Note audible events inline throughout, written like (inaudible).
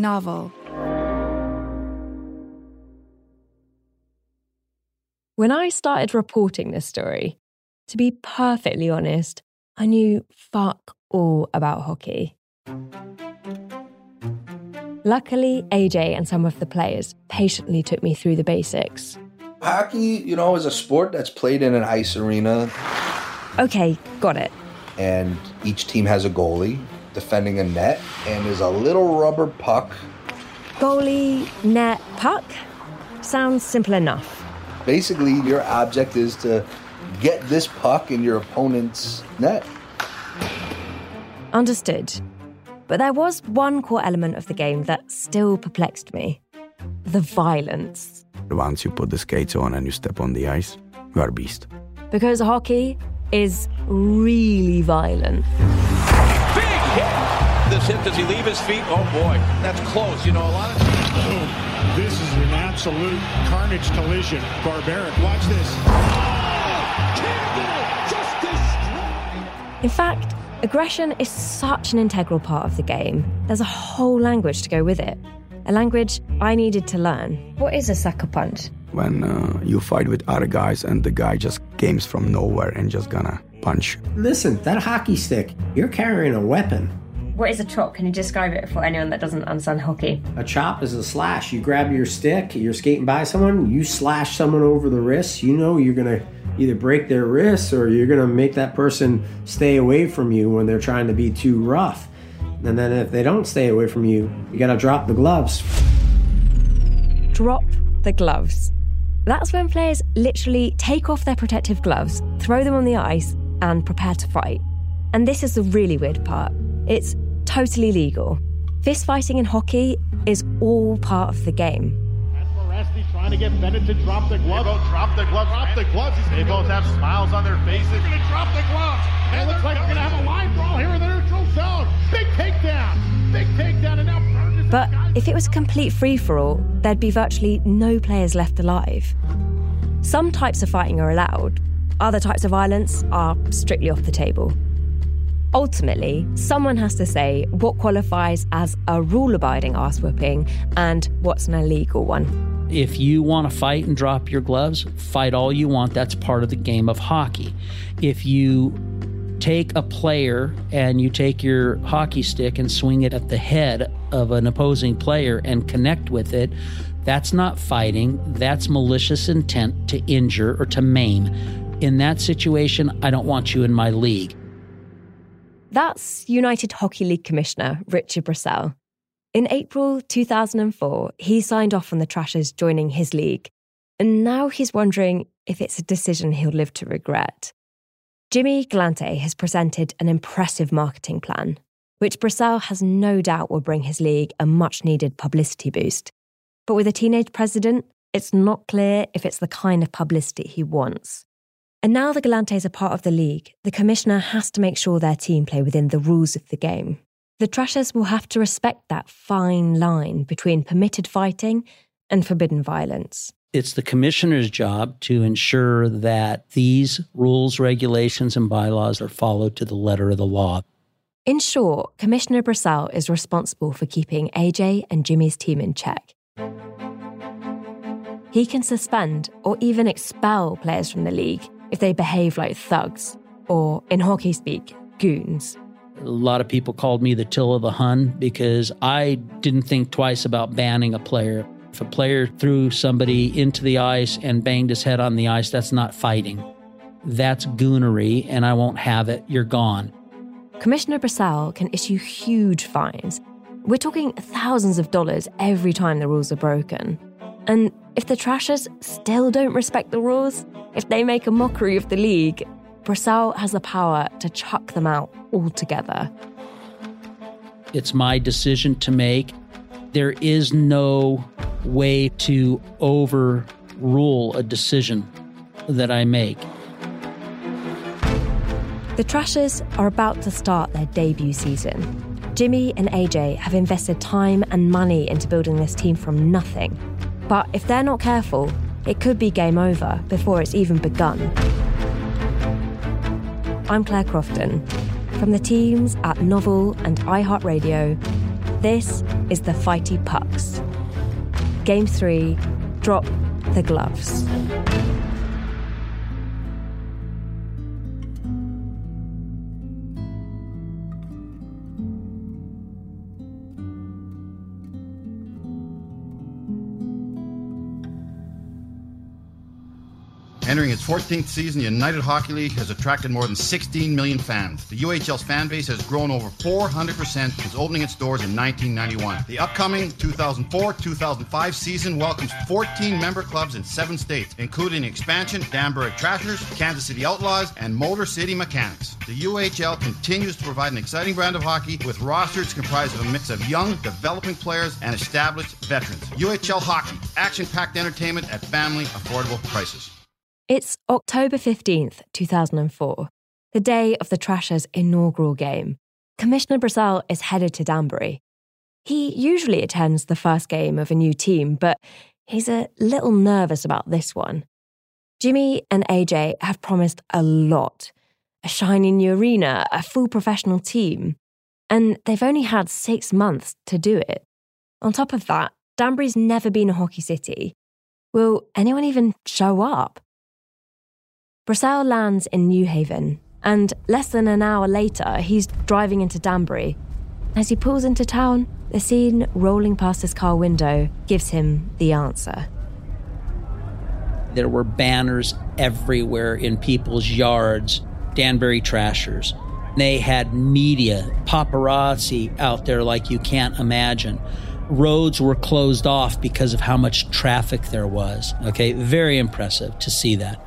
Novel. When I started reporting this story, to be perfectly honest, I knew fuck all about hockey. Luckily, AJ and some of the players patiently took me through the basics. Hockey, you know, is a sport that's played in an ice arena. Okay, got it. And each team has a goalie defending a net, and there's a little rubber puck. Goalie, net, puck? Sounds simple enough. Basically, your object is to get this puck in your opponent's net. Understood. But there was one core element of the game that still perplexed me the violence. Once you put the skates on and you step on the ice, you are a beast. Because hockey is really violent. Big hit! This hit, does he leave his feet? Oh boy, that's close. You know, a lot of. This is an absolute carnage collision. Barbaric, watch this. In fact, aggression is such an integral part of the game. There's a whole language to go with it. A language I needed to learn. What is a sucker punch? When uh, you fight with other guys and the guy just comes from nowhere and just gonna punch. Listen, that hockey stick, you're carrying a weapon. What is a chop? Can you describe it for anyone that doesn't understand hockey? A chop is a slash. You grab your stick, you're skating by someone, you slash someone over the wrist, you know you're gonna either break their wrists or you're going to make that person stay away from you when they're trying to be too rough. And then if they don't stay away from you, you got to drop the gloves. Drop the gloves. That's when players literally take off their protective gloves, throw them on the ice, and prepare to fight. And this is the really weird part it's totally legal. Fist fighting in hockey is all part of the game trying to get Bennett to drop the gloves. They both drop the gloves. Drop the gloves. They both have smiles on their faces. They're going to drop the gloves. And it looks like we're going to have a line brawl here in the neutral zone. Big takedown. Big takedown. And now Burgess But if it was a complete free for all, there'd be virtually no players left alive. Some types of fighting are allowed, other types of violence are strictly off the table. Ultimately, someone has to say what qualifies as a rule abiding ass whooping and what's an illegal one. If you want to fight and drop your gloves, fight all you want. That's part of the game of hockey. If you take a player and you take your hockey stick and swing it at the head of an opposing player and connect with it, that's not fighting. That's malicious intent to injure or to maim. In that situation, I don't want you in my league. That's United Hockey League Commissioner Richard Brosal. In April 2004, he signed off on the Trashers joining his league, and now he's wondering if it's a decision he'll live to regret. Jimmy Galante has presented an impressive marketing plan, which Brosal has no doubt will bring his league a much needed publicity boost. But with a teenage president, it's not clear if it's the kind of publicity he wants. And now the Galantes are part of the league, the commissioner has to make sure their team play within the rules of the game. The Trashers will have to respect that fine line between permitted fighting and forbidden violence. It's the commissioner's job to ensure that these rules, regulations, and bylaws are followed to the letter of the law. In short, Commissioner Brosal is responsible for keeping AJ and Jimmy's team in check. He can suspend or even expel players from the league if they behave like thugs, or in hockey speak, goons. A lot of people called me the Attila the Hun because I didn't think twice about banning a player. If a player threw somebody into the ice and banged his head on the ice, that's not fighting. That's goonery, and I won't have it. You're gone. Commissioner Brosal can issue huge fines. We're talking thousands of dollars every time the rules are broken. And if the Trashers still don't respect the rules, if they make a mockery of the league, Brosal has the power to chuck them out altogether. It's my decision to make. There is no way to overrule a decision that I make. The Trashers are about to start their debut season. Jimmy and AJ have invested time and money into building this team from nothing. But if they're not careful, it could be game over before it's even begun. I'm Claire Crofton. From the teams at Novel and iHeartRadio, this is the Fighty Pucks. Game 3 Drop the Gloves. Entering its 14th season, the United Hockey League has attracted more than 16 million fans. The UHL's fan base has grown over 400% since opening its doors in 1991. The upcoming 2004-2005 season welcomes 14 member clubs in seven states, including expansion Danbury Trashers, Kansas City Outlaws, and Motor City Mechanics. The UHL continues to provide an exciting brand of hockey with rosters comprised of a mix of young, developing players and established veterans. UHL Hockey, action-packed entertainment at family affordable prices. It's October 15th, 2004, the day of the Trashers' inaugural game. Commissioner Brosal is headed to Danbury. He usually attends the first game of a new team, but he's a little nervous about this one. Jimmy and AJ have promised a lot a shiny new arena, a full professional team, and they've only had six months to do it. On top of that, Danbury's never been a hockey city. Will anyone even show up? Brosal lands in New Haven, and less than an hour later, he's driving into Danbury. As he pulls into town, the scene rolling past his car window gives him the answer. There were banners everywhere in people's yards, Danbury Trashers. They had media, paparazzi out there like you can't imagine. Roads were closed off because of how much traffic there was. Okay, very impressive to see that.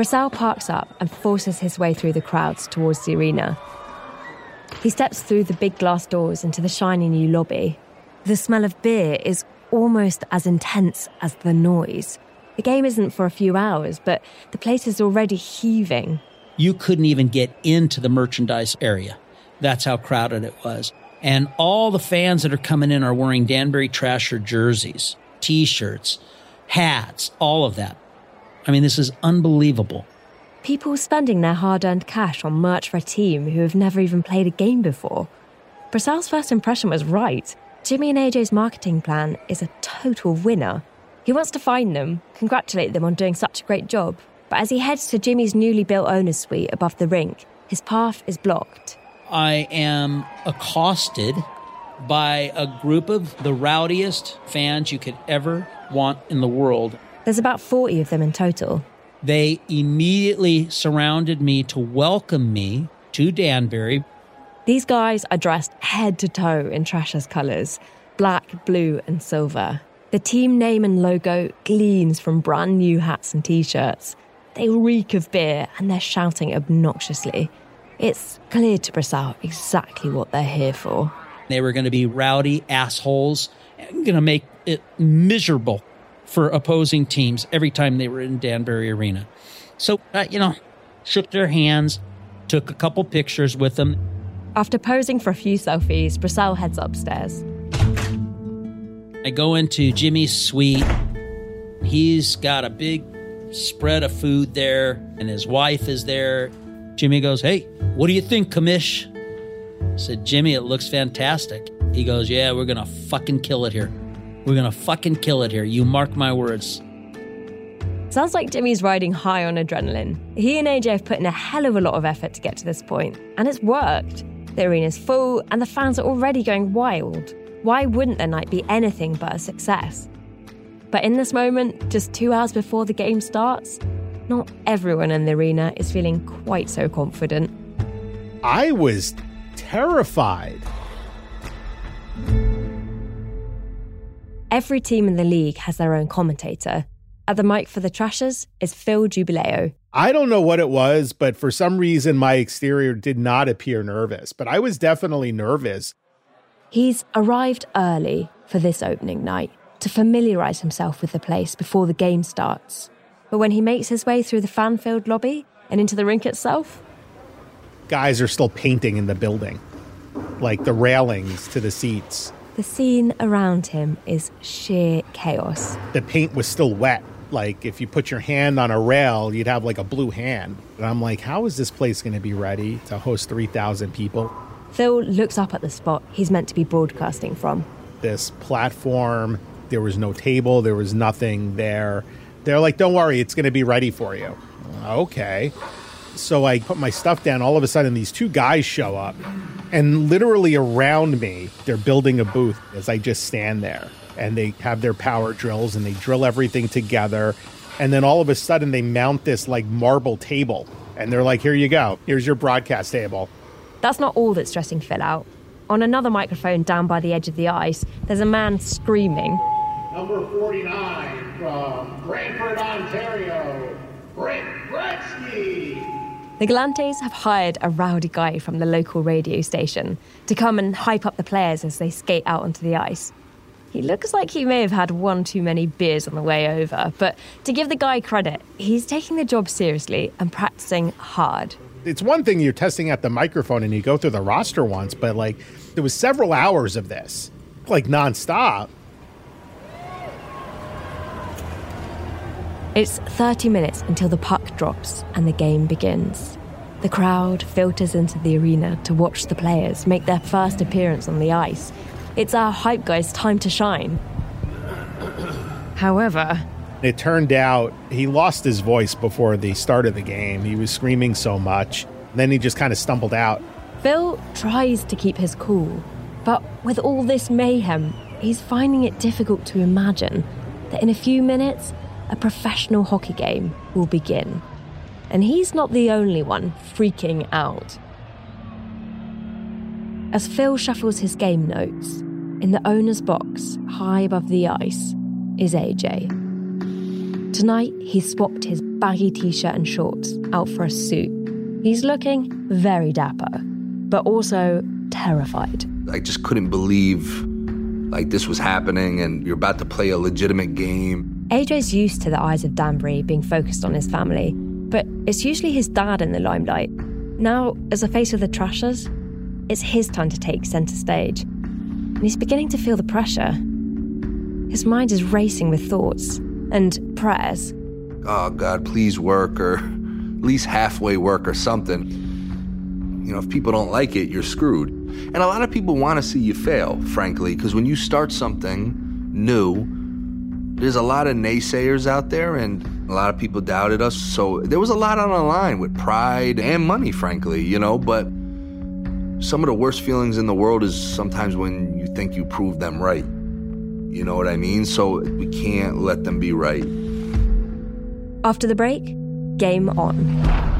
Brosal parks up and forces his way through the crowds towards the arena. He steps through the big glass doors into the shiny new lobby. The smell of beer is almost as intense as the noise. The game isn't for a few hours, but the place is already heaving. You couldn't even get into the merchandise area. That's how crowded it was. And all the fans that are coming in are wearing Danbury Trasher jerseys, t shirts, hats, all of that. I mean, this is unbelievable. People spending their hard earned cash on merch for a team who have never even played a game before. Brosal's first impression was right. Jimmy and AJ's marketing plan is a total winner. He wants to find them, congratulate them on doing such a great job, but as he heads to Jimmy's newly built owner's suite above the rink, his path is blocked. I am accosted by a group of the rowdiest fans you could ever want in the world. There's about 40 of them in total. They immediately surrounded me to welcome me to Danbury. These guys are dressed head to toe in Trashers colours black, blue, and silver. The team name and logo gleams from brand new hats and t shirts. They reek of beer and they're shouting obnoxiously. It's clear to Brosal exactly what they're here for. They were going to be rowdy assholes and going to make it miserable for opposing teams every time they were in Danbury Arena. So, uh, you know, shook their hands, took a couple pictures with them. After posing for a few selfies, Brosal heads upstairs. I go into Jimmy's suite. He's got a big spread of food there, and his wife is there. Jimmy goes, Hey, what do you think, Commish? I said, Jimmy, it looks fantastic. He goes, Yeah, we're gonna fucking kill it here. We're gonna fucking kill it here. You mark my words. Sounds like Jimmy's riding high on adrenaline. He and AJ have put in a hell of a lot of effort to get to this point, and it's worked. The arena's full, and the fans are already going wild. Why wouldn't their night be anything but a success? But in this moment, just two hours before the game starts, not everyone in the arena is feeling quite so confident. I was terrified. Every team in the league has their own commentator. At the mic for the Trashers is Phil Giubileo. I don't know what it was, but for some reason my exterior did not appear nervous, but I was definitely nervous. He's arrived early for this opening night to familiarise himself with the place before the game starts. But when he makes his way through the fan filled lobby and into the rink itself, guys are still painting in the building, like the railings to the seats. The scene around him is sheer chaos. The paint was still wet. Like if you put your hand on a rail, you'd have like a blue hand. And I'm like, how is this place going to be ready to host 3,000 people? Phil looks up at the spot he's meant to be broadcasting from. This platform, there was no table, there was nothing there. They're like, don't worry, it's going to be ready for you. Okay. So I put my stuff down. All of a sudden, these two guys show up, and literally around me, they're building a booth as I just stand there. And they have their power drills and they drill everything together. And then all of a sudden, they mount this like marble table. And they're like, here you go. Here's your broadcast table. That's not all that's stressing Phil out. On another microphone down by the edge of the ice, there's a man screaming. Number 49 from Brantford, Ontario, Brent Gretzky. The Galantes have hired a rowdy guy from the local radio station to come and hype up the players as they skate out onto the ice. He looks like he may have had one too many beers on the way over, but to give the guy credit, he's taking the job seriously and practicing hard. It's one thing you're testing out the microphone and you go through the roster once, but like there was several hours of this, like nonstop. It's 30 minutes until the puck drops and the game begins. The crowd filters into the arena to watch the players make their first appearance on the ice. It's our hype guy's time to shine. However, it turned out he lost his voice before the start of the game. He was screaming so much. Then he just kind of stumbled out. Phil tries to keep his cool, but with all this mayhem, he's finding it difficult to imagine that in a few minutes, a professional hockey game will begin. And he's not the only one freaking out. As Phil shuffles his game notes, in the owner's box, high above the ice, is AJ. Tonight, he's swapped his baggy t shirt and shorts out for a suit. He's looking very dapper, but also terrified. I just couldn't believe like this was happening and you're about to play a legitimate game. AJ's used to the eyes of Danbury being focused on his family, but it's usually his dad in the limelight. Now, as the face of the Trashers, it's his time to take centre stage. And he's beginning to feel the pressure. His mind is racing with thoughts and prayers. Oh, God, please work, or at least halfway work, or something. You know, if people don't like it, you're screwed. And a lot of people want to see you fail, frankly, because when you start something new, there's a lot of naysayers out there and a lot of people doubted us. So there was a lot on the line with pride and money, frankly, you know. But some of the worst feelings in the world is sometimes when you think you proved them right. You know what I mean? So we can't let them be right. After the break, game on.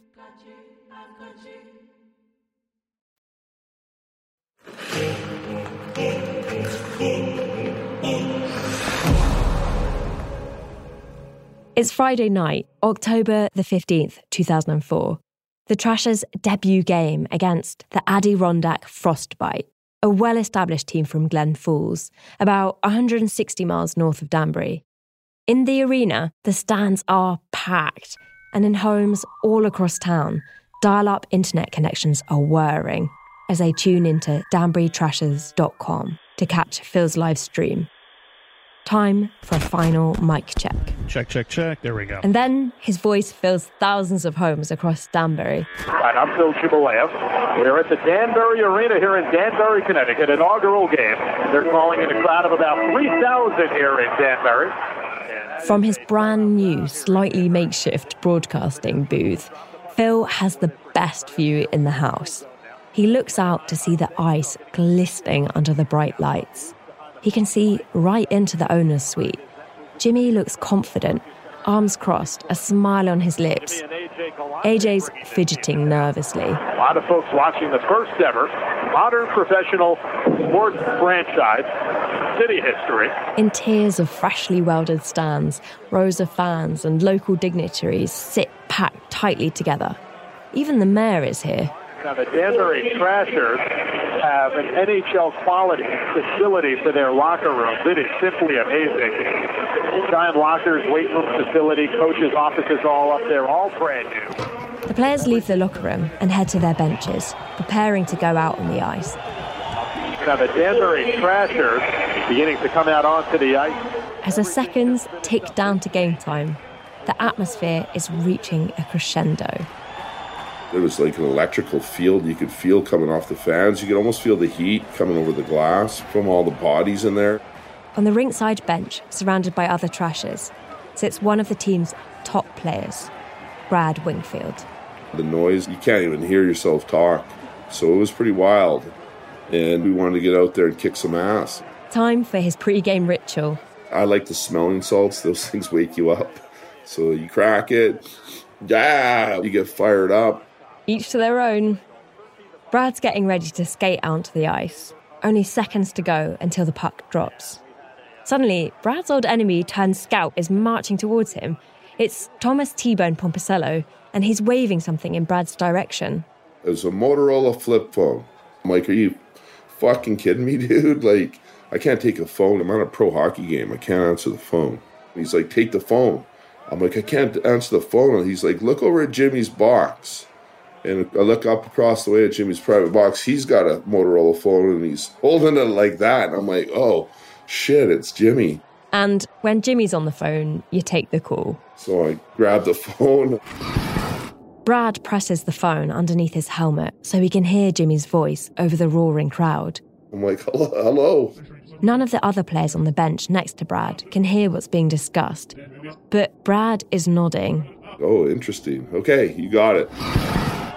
It's Friday night, October the 15th, 2004. The Trashers' debut game against the Adirondack Frostbite, a well established team from Glens Falls, about 160 miles north of Danbury. In the arena, the stands are packed, and in homes all across town, dial up internet connections are whirring as they tune into danburytrashers.com to catch Phil's live stream. Time for a final mic check. Check, check, check. There we go. And then his voice fills thousands of homes across Danbury. Right, I'm Phil Giubileo. We're at the Danbury Arena here in Danbury, Connecticut, inaugural game. They're calling in a crowd of about 3,000 here in Danbury. From his brand new, slightly makeshift broadcasting booth, Phil has the best view in the house. He looks out to see the ice glistening under the bright lights. He can see right into the owner's suite. Jimmy looks confident, arms crossed, a smile on his lips. AJ's fidgeting nervously. A lot of folks watching the first ever modern professional sports franchise, city history. In tiers of freshly welded stands, rows of fans and local dignitaries sit packed tightly together. Even the mayor is here. Now, the Danbury Trashers have an NHL quality facility for their locker rooms. It is simply amazing. Giant lockers, weight room facility, coaches' offices all up there, all brand new. The players leave the locker room and head to their benches, preparing to go out on the ice. Now, the Danbury Trashers beginning to come out onto the ice. As the seconds tick down to game time, the atmosphere is reaching a crescendo. It was like an electrical field you could feel coming off the fans. You could almost feel the heat coming over the glass from all the bodies in there. On the rinkside bench, surrounded by other trashers, sits one of the team's top players, Brad Wingfield. The noise, you can't even hear yourself talk. So it was pretty wild. And we wanted to get out there and kick some ass. Time for his pre-game ritual. I like the smelling salts, (laughs) those things wake you up. So you crack it, yeah, you get fired up. Each to their own. Brad's getting ready to skate onto the ice. Only seconds to go until the puck drops. Suddenly, Brad's old enemy turned scout is marching towards him. It's Thomas T-Bone Pompicello, and he's waving something in Brad's direction. It's a Motorola flip phone. I'm like, are you fucking kidding me, (laughs) dude? Like, I can't take a phone. I'm on a pro hockey game. I can't answer the phone. He's like, take the phone. I'm like, I can't answer the phone. And he's like, look over at Jimmy's box. And I look up across the way at Jimmy's private box. He's got a Motorola phone and he's holding it like that. And I'm like, oh, shit, it's Jimmy. And when Jimmy's on the phone, you take the call. So I grab the (laughs) phone. Brad presses the phone underneath his helmet so he can hear Jimmy's voice over the roaring crowd. I'm like, hello. hello. None of the other players on the bench next to Brad can hear what's being discussed, but Brad is nodding. Oh, interesting. Okay, you got it.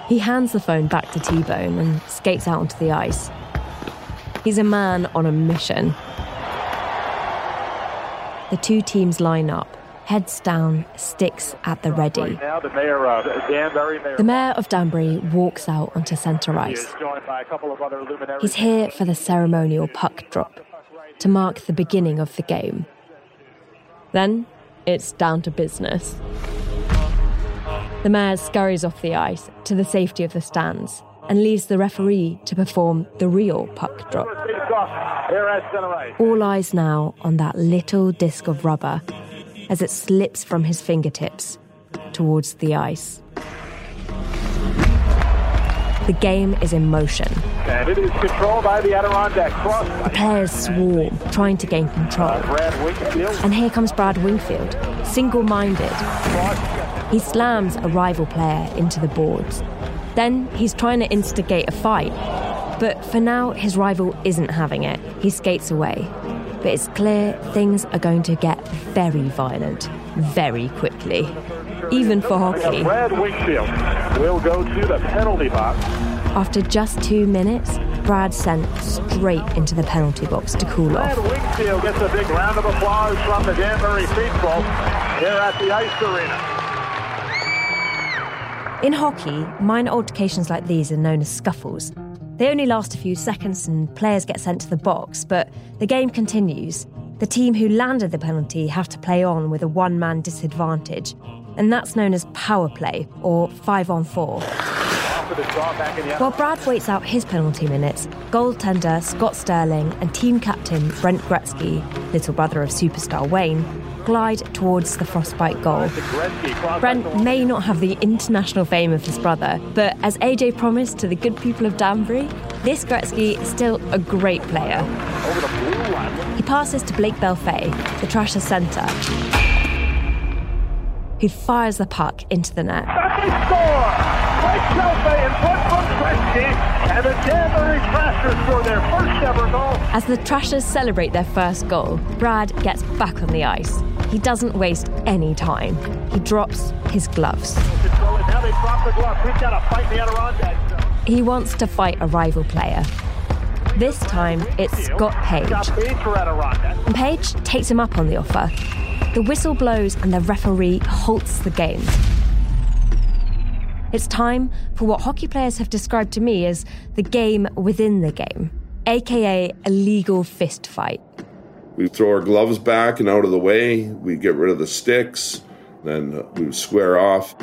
He hands the phone back to T Bone and skates out onto the ice. He's a man on a mission. The two teams line up, heads down, sticks at the ready. Right now, the mayor of Danbury, Mayor The mayor of Danbury walks out onto centre ice. is joined by a couple of other luminaries. He's here for the ceremonial puck drop to mark the beginning of the game. Then it's down to business. The mayor scurries off the ice to the safety of the stands and leaves the referee to perform the real puck drop. Face off here at center ice. All eyes now on that little disc of rubber as it slips from his fingertips towards the ice. The game is in motion. And it is controlled by the Adirondack Frost. The players swarm, trying to gain control. Brad And here comes Brad Wingfield, single minded. He slams a rival player into the boards. Then he's trying to instigate a fight. But for now, his rival isn't having it. He skates away. But it's clear things are going to get very violent very quickly, even for hockey. Brad Wingfield will go to the penalty box. After just two minutes, Brad sent straight into the penalty box to cool off. Brad off. Wingfield gets a big round of applause from the Danbury faithful here at the Ice Arena. In hockey, minor altercations like these are known as scuffles. They only last a few seconds and players get sent to the box, but the game continues. The team who landed the penalty have to play on with a one man disadvantage, and that's known as power play or five on four. Off the draw in the While Brad waits out his penalty minutes, goaltender Scott Sterling and team captain Brent Gretzky, little brother of superstar Wayne, glide towards the frostbite goal. Brent may not have the international fame of his brother, but as AJ promised to the good people of Danbury, this Gretzky is still a great player. over the blue line. He passes to Blake Belfay, the Trashers centre, who fires the puck into the net. In front from and the Danbury Trashers score their first ever goal. As the Trashers celebrate their first goal, Brad gets back on the ice. He doesn't waste any time. He drops his gloves. He wants to fight a rival player. This time, it's Scott Page. Page takes him up on the offer. The whistle blows and the referee halts the game. It's time for what hockey players have described to me as the game within the game, aka a legal fist fight. We throw our gloves back and out of the way. We get rid of the sticks. Then we square off.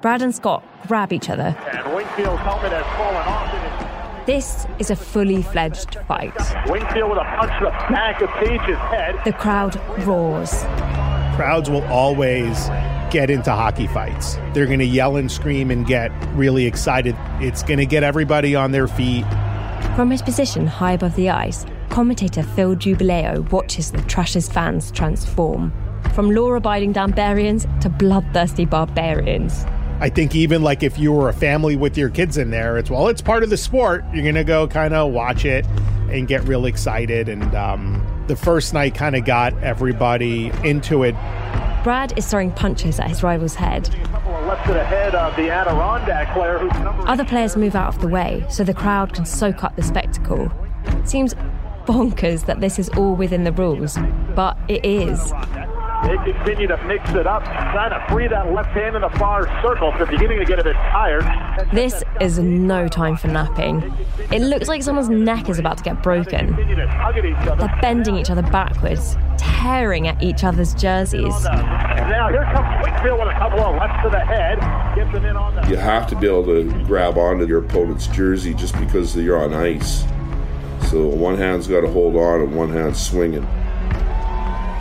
Brad and Scott grab each other. And Wingfield's helmet has fallen off. This is a fully fledged fight. Wingfield with a punch to the back of Page's head. The crowd roars. Crowds will always get into hockey fights. They're going to yell and scream and get really excited. It's going to get everybody on their feet. From his position high above the ice, commentator Phil Giubileo watches the Trashers fans transform. From law abiding Danbarians to bloodthirsty barbarians. I think even like if you were a family with your kids in there, it's well, it's part of the sport. You're gonna go kind of watch it and get real excited. And um, the first night kind of got everybody into it. Brad is throwing punches at his rival's head. Other players move out of the way so the crowd can soak up the spectacle. It Seems bonkers that this is all within the rules, but it is. They continue to mix it up, trying to free that left hand in the far circle. They're beginning to get a bit tired. This is no time for napping. It looks like someone's neck is about to get broken. Continue to tug at each other. They're bending each other backwards, tearing at each other's jerseys. Now here comes Wakefield with a couple of lefts to the head. Gets them in on the You have to be able to grab onto your opponent's jersey just because you're on ice. So one hand's got to hold on and one hand's swinging.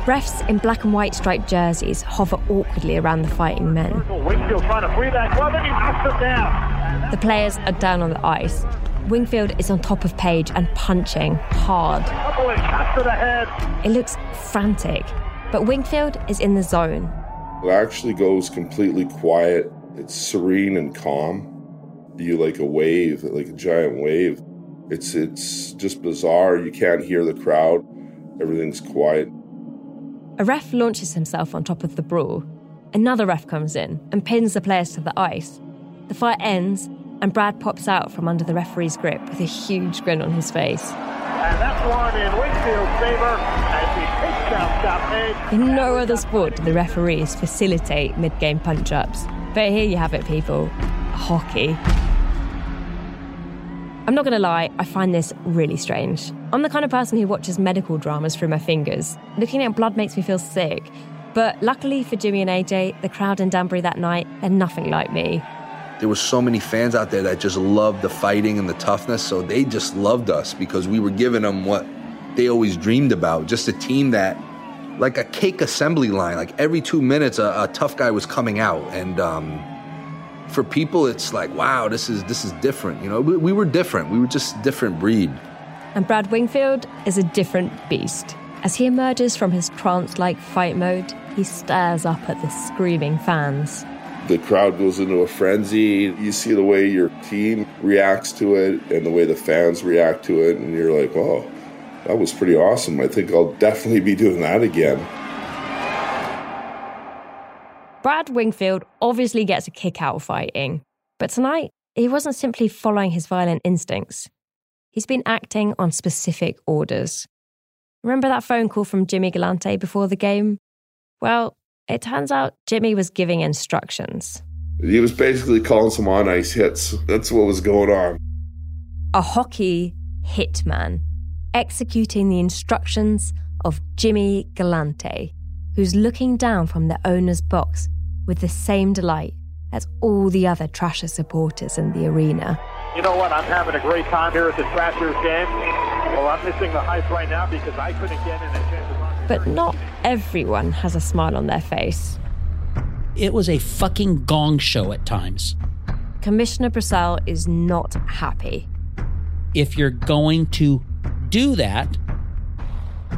Refs in black and white striped jerseys hover awkwardly around the fighting men. Wakefield trying to free that glove and he knocks it down. The players are down on the ice. Wingfield is on top of Page and punching hard. Couple of shots to the head. It looks frantic, but Wingfield is in the zone. It actually goes completely quiet. It's serene and calm. You like a wave, like a giant wave. It's it's just bizarre. You can't hear the crowd. Everything's quiet. A ref launches himself on top of the brawl. Another ref comes in and pins the players to the ice. The fight ends, and Brad pops out from under the referee's grip with a huge grin on his face. And that's one in Wingfield's favor as he takes down Scott Page. In no other sport do the referees facilitate mid game punch ups. But here you have it, people hockey. I'm not going to lie, I find this really strange. I'm the kind of person who watches medical dramas through my fingers. Looking at blood makes me feel sick. But luckily for Jimmy and AJ, the crowd in Danbury that night, they're nothing like me. There was so many fans out there that just loved the fighting and the toughness, so they just loved us because we were giving them what they always dreamed about. Just a team that, like a cake assembly line, like every two minutes, a, a tough guy was coming out, and um, for people, it's like, wow, this is this is different. You know, we, we were different. We were just a different breed. And Brad Wingfield is a different beast. As he emerges from his trance like fight mode, he stares up at the screaming fans. The crowd goes into a frenzy. You see the way your team reacts to it and the way the fans react to it, and you're like, oh, that was pretty awesome. I think I'll definitely be doing that again. Brad Wingfield obviously gets a kick out of fighting, but tonight he wasn't simply following his violent instincts. He's been acting on specific orders. Remember that phone call from Jimmy Galante before the game? Well, it turns out Jimmy was giving instructions. He was basically calling some on ice hits. That's what was going on. A hockey hitman executing the instructions of Jimmy Galante, who's looking down from the owner's box with the same delight as all the other Trasher supporters in the arena. You know what? I'm having a great time here at the Trashers game. Well, I'm missing the hype right now because I couldn't get in a chance. But not everyone has a smile on their face. It was a fucking gong show at times. Commissioner Brosal is not happy. If you're going to do that,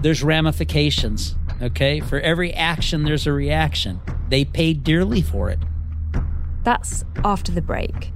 there's ramifications, okay? For every action, there's a reaction. They paid dearly for it. That's after the break.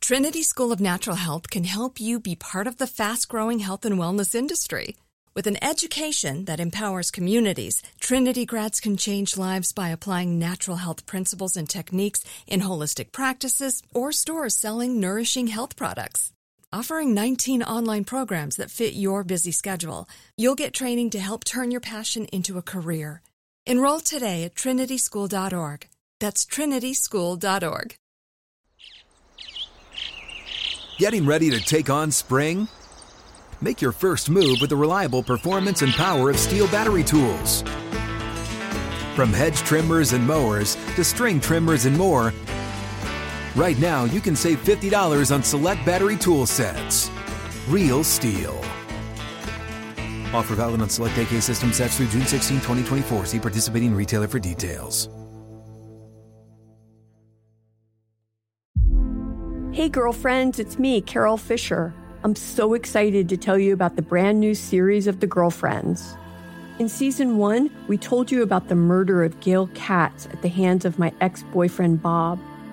Trinity School of Natural Health can help you be part of the fast growing health and wellness industry. With an education that empowers communities, Trinity grads can change lives by applying natural health principles and techniques in holistic practices or stores selling nourishing health products. Offering 19 online programs that fit your busy schedule, you'll get training to help turn your passion into a career. Enroll today at trinityschool.org. That's trinityschool.org. Getting ready to take on spring? Make your first move with the reliable performance and power of STIHL battery tools. From hedge trimmers and mowers to string trimmers and more, right now you can save $50 on select battery tool sets. Real STIHL. Offer valid on select AK system sets through June 16, 2024. See participating retailer for details. Hey, girlfriends, it's me, Carol Fisher. I'm so excited to tell you about the brand new series of The Girlfriends. In season one, we told you about the murder of Gail Katz at the hands of my ex boyfriend Bob.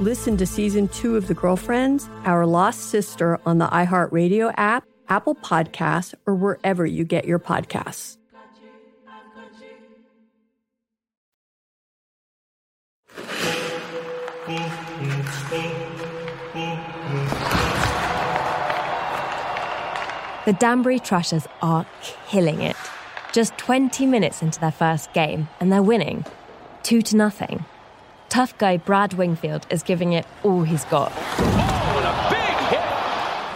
Listen to season two of The Girlfriends, Our Lost Sister on the iHeartRadio app, Apple Podcasts, or wherever you get your podcasts. The Danbury Trashers are killing it. Just 20 minutes into their first game, and they're winning. Two to nothing. Tough guy Brad Wingfield is giving it all he's got.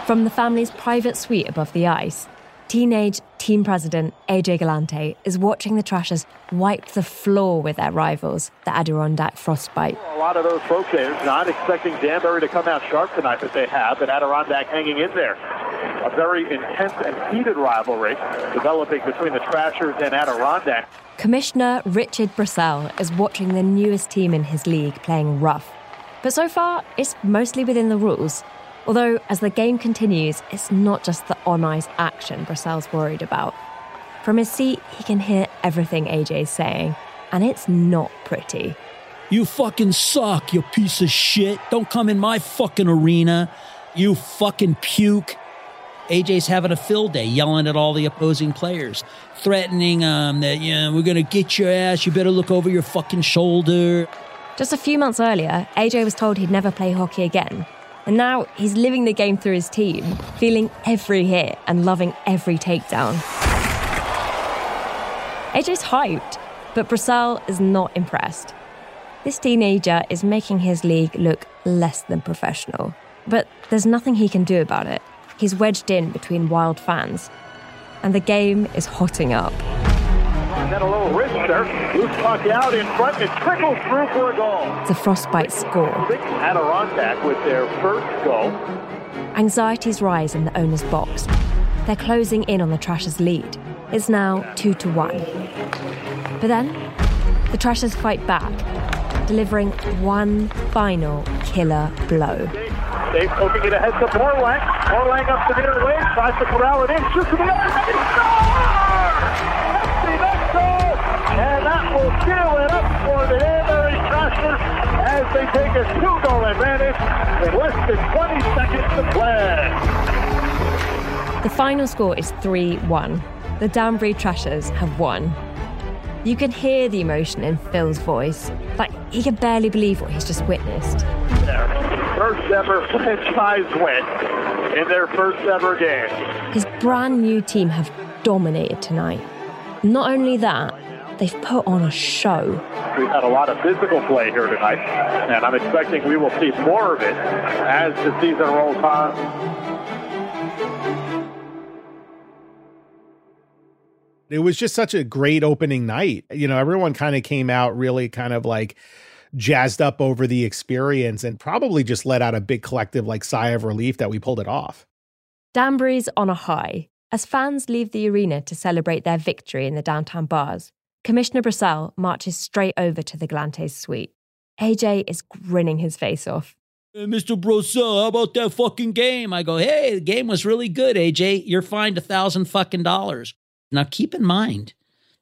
From the family's private suite above the ice, teenage team president AJ Galante is watching the Trashers wipe the floor with their rivals, the Adirondack Frostbite. A lot of those folks there not expecting Danbury to come out sharp tonight, but they have, and Adirondack hanging in there. A very intense and heated rivalry developing between the Trashers and Adirondack. Commissioner Richard Brosal is watching the newest team in his league playing rough. But so far, it's mostly within the rules. Although, as the game continues, it's not just the on ice action Brosal's worried about. From his seat, he can hear everything AJ's saying, and it's not pretty. You fucking suck, you piece of shit. Don't come in my fucking arena. You fucking puke. AJ's having a field day, yelling at all the opposing players, threatening um, that, you know, we're going to get your ass. You better look over your fucking shoulder. Just a few months earlier, AJ was told he'd never play hockey again. And now he's living the game through his team, feeling every hit and loving every takedown. AJ's hyped, but Brosal is not impressed. This teenager is making his league look less than professional, but there's nothing he can do about it. He's wedged in between wild fans, and the game is hotting up. And then a little. Loose puck out in front. It trickles through for a goal. The Frostbite score. Adirondack with their first goal. Anxieties rise in the owner's box. They're closing in on the Trashers' lead. It's now 2 to 1. But then, the Trashers fight back, delivering one final killer blow. Dave poking it ahead to Morlang. Morlang up the near wing, tries to corral it in, shoots to the other side, and Empty net goal! And that will seal it up for the Danbury Trashers as they take a two-goal advantage with less than 20 seconds to play. The final score is 3 1. The Danbury Trashers have won. You can hear the emotion in Phil's voice. Like, he can barely believe what he's just witnessed. Their first ever (laughs) franchise win in their first ever game. His brand new team have dominated tonight. Not only that, they've put on a show. We've had a lot of physical play here tonight, and I'm expecting we will see more of it as the season rolls on. It was just such a great opening night. You know, everyone kind of came out really kind of like jazzed up over the experience and probably just let out a big collective like sigh of relief that we pulled it off. Danbury's on a high. As fans leave the arena to celebrate their victory in the downtown bars, Commissioner Brosal marches straight over to the Galante's suite. AJ is grinning his face off. Hey, Mr. Brosal, how about that fucking game? I go, hey, the game was really good, AJ. You're fined a thousand fucking dollars. Now keep in mind,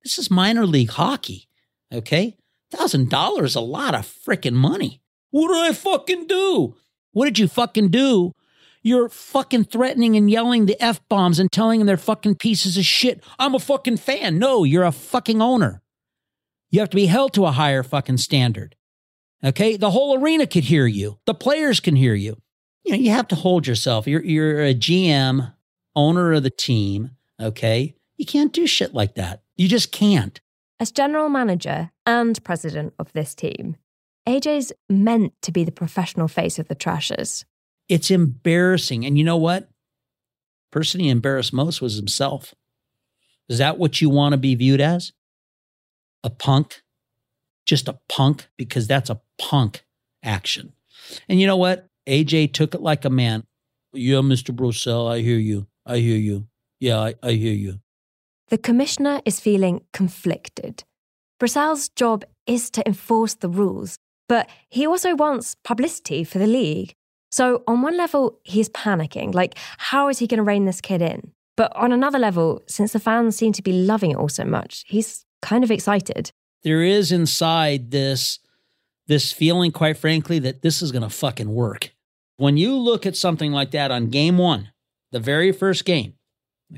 this is minor league hockey, okay? Thousand dollars a lot of freaking money. What did I fucking do? What did you fucking do? You're fucking threatening and yelling the F bombs and telling them they're fucking pieces of shit. I'm a fucking fan. No, you're a fucking owner. You have to be held to a higher fucking standard. Okay? The whole arena could hear you. The players can hear you. You know, you have to hold yourself. You're you're a GM, owner of the team, okay? You can't do shit like that. You just can't. As general manager and president of this team, AJ's meant to be the professional face of the Trashers. It's embarrassing. And you know what? Person he embarrassed most was himself. Is that what you want to be viewed as? A punk? Just a punk? Because that's a punk action. And you know what? AJ took it like a man. Yeah, Mr. Brosal, I hear you. I hear you. Yeah, I, I hear you. The commissioner is feeling conflicted. Brosal's job is to enforce the rules, but he also wants publicity for the league. So, on one level, he's panicking like, how is he going to rein this kid in? But on another level, since the fans seem to be loving it all so much, he's kind of excited. There is inside this this feeling, quite frankly, that this is going to fucking work. When you look at something like that on game one, the very first game,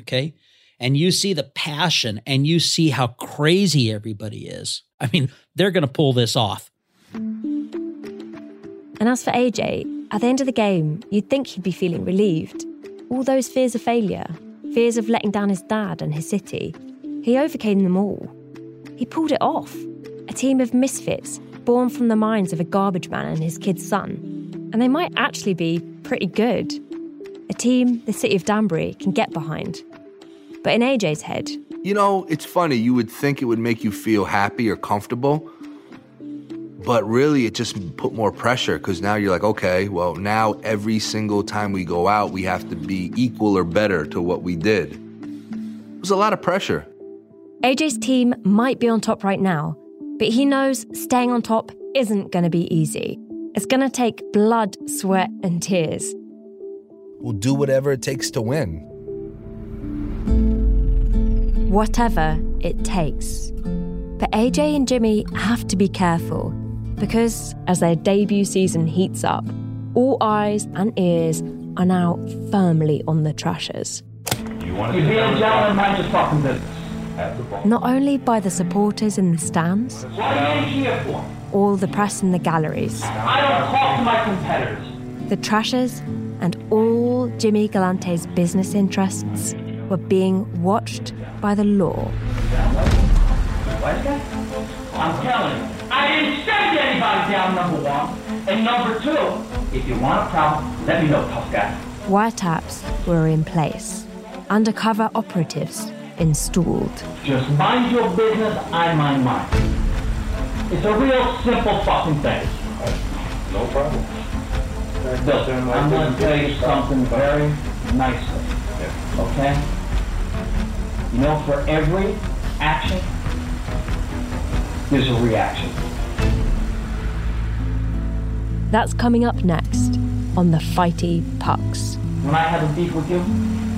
okay, and you see the passion and you see how crazy everybody is, I mean, they're going to pull this off. And as for AJ, at the end of the game, you'd think he'd be feeling relieved. All those fears of failure, fears of letting down his dad and his city, he overcame them all. He pulled it off. A team of misfits born from the minds of a garbage man and his kid's son. And they might actually be pretty good. A team the city of Danbury can get behind. But in AJ's head, You know, it's funny. You would think it would make you feel happy or comfortable, but really it just put more pressure because now you're like, okay, well, now every single time we go out, we have to be equal or better to what we did. It was a lot of pressure. AJ's team might be on top right now, but he knows staying on top isn't going to be easy. It's going to take blood, sweat, and tears. We'll do whatever it takes to win. Whatever it takes. But AJ and Jimmy have to be careful because as their debut season heats up, all eyes and ears are now firmly on the Trashers. You want to be a gentleman, mind your fucking business. Have. Not only by the supporters in the stands, What are you here for? all the press in the galleries, I don't talk to my competitors. the Trashers, and all Jimmy Galante's business interests were being watched by the law. I'm telling you, I didn't send anybody down, number one. And number two, if you want a problem, let me know, tough guy. Wiretaps were in place, undercover operatives installed. Just mind your business, I mind mine. It's a real simple fucking thing. No problem. Look, I'm gonna tell you something very nicely, okay? You know, for every action, there's a reaction. That's coming up next on the Fighty Pucks. When I have a beef with you,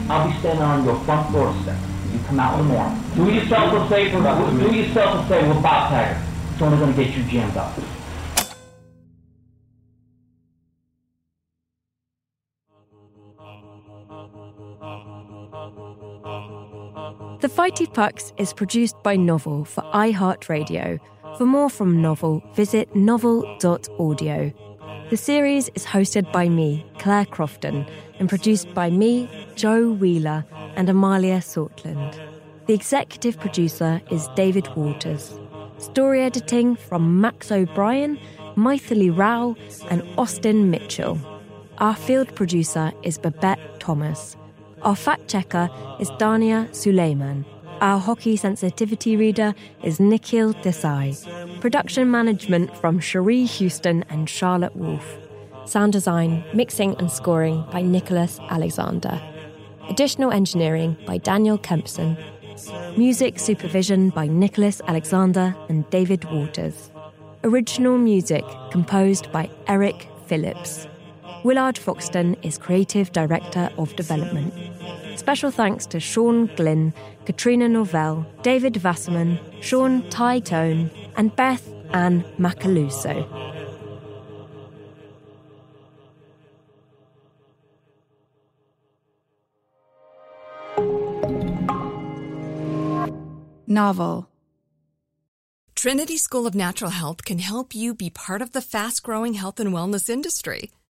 I'll be standing on your front doorstep. You come out in the morning. Do yourself a favor, do yourself a favor with Bob. It's only gonna get you jammed up. Fighty Pucks is produced by Novel for iHeartRadio. For more from Novel, visit novel.audio. The series is hosted by me, Claire Crofton, and produced by me, Joe Wheeler, and Amalia Sortland. The executive producer is David Waters. Story editing from Max O'Brien, Maithili Rao, and Austin Mitchell. Our field producer is Babette Thomas. Our fact checker is Dania Suleiman. Our hockey sensitivity reader is Nikhil Desai. Production management from Cherie Houston and Charlotte Wolfe. Sound design, mixing, and scoring by Nicholas Alexander. Additional engineering by Daniel Kempson. Music supervision by Nicholas Alexander and David Waters. Original music composed by Eric Phillips. Willard Foxton is Creative Director of Development. Special thanks to Sean Glynn, Katrina Novell, David Wasserman, Sean Tone, and Beth Ann Macaluso. Novel. Trinity School of Natural Health can help you be part of the fast growing health and wellness industry.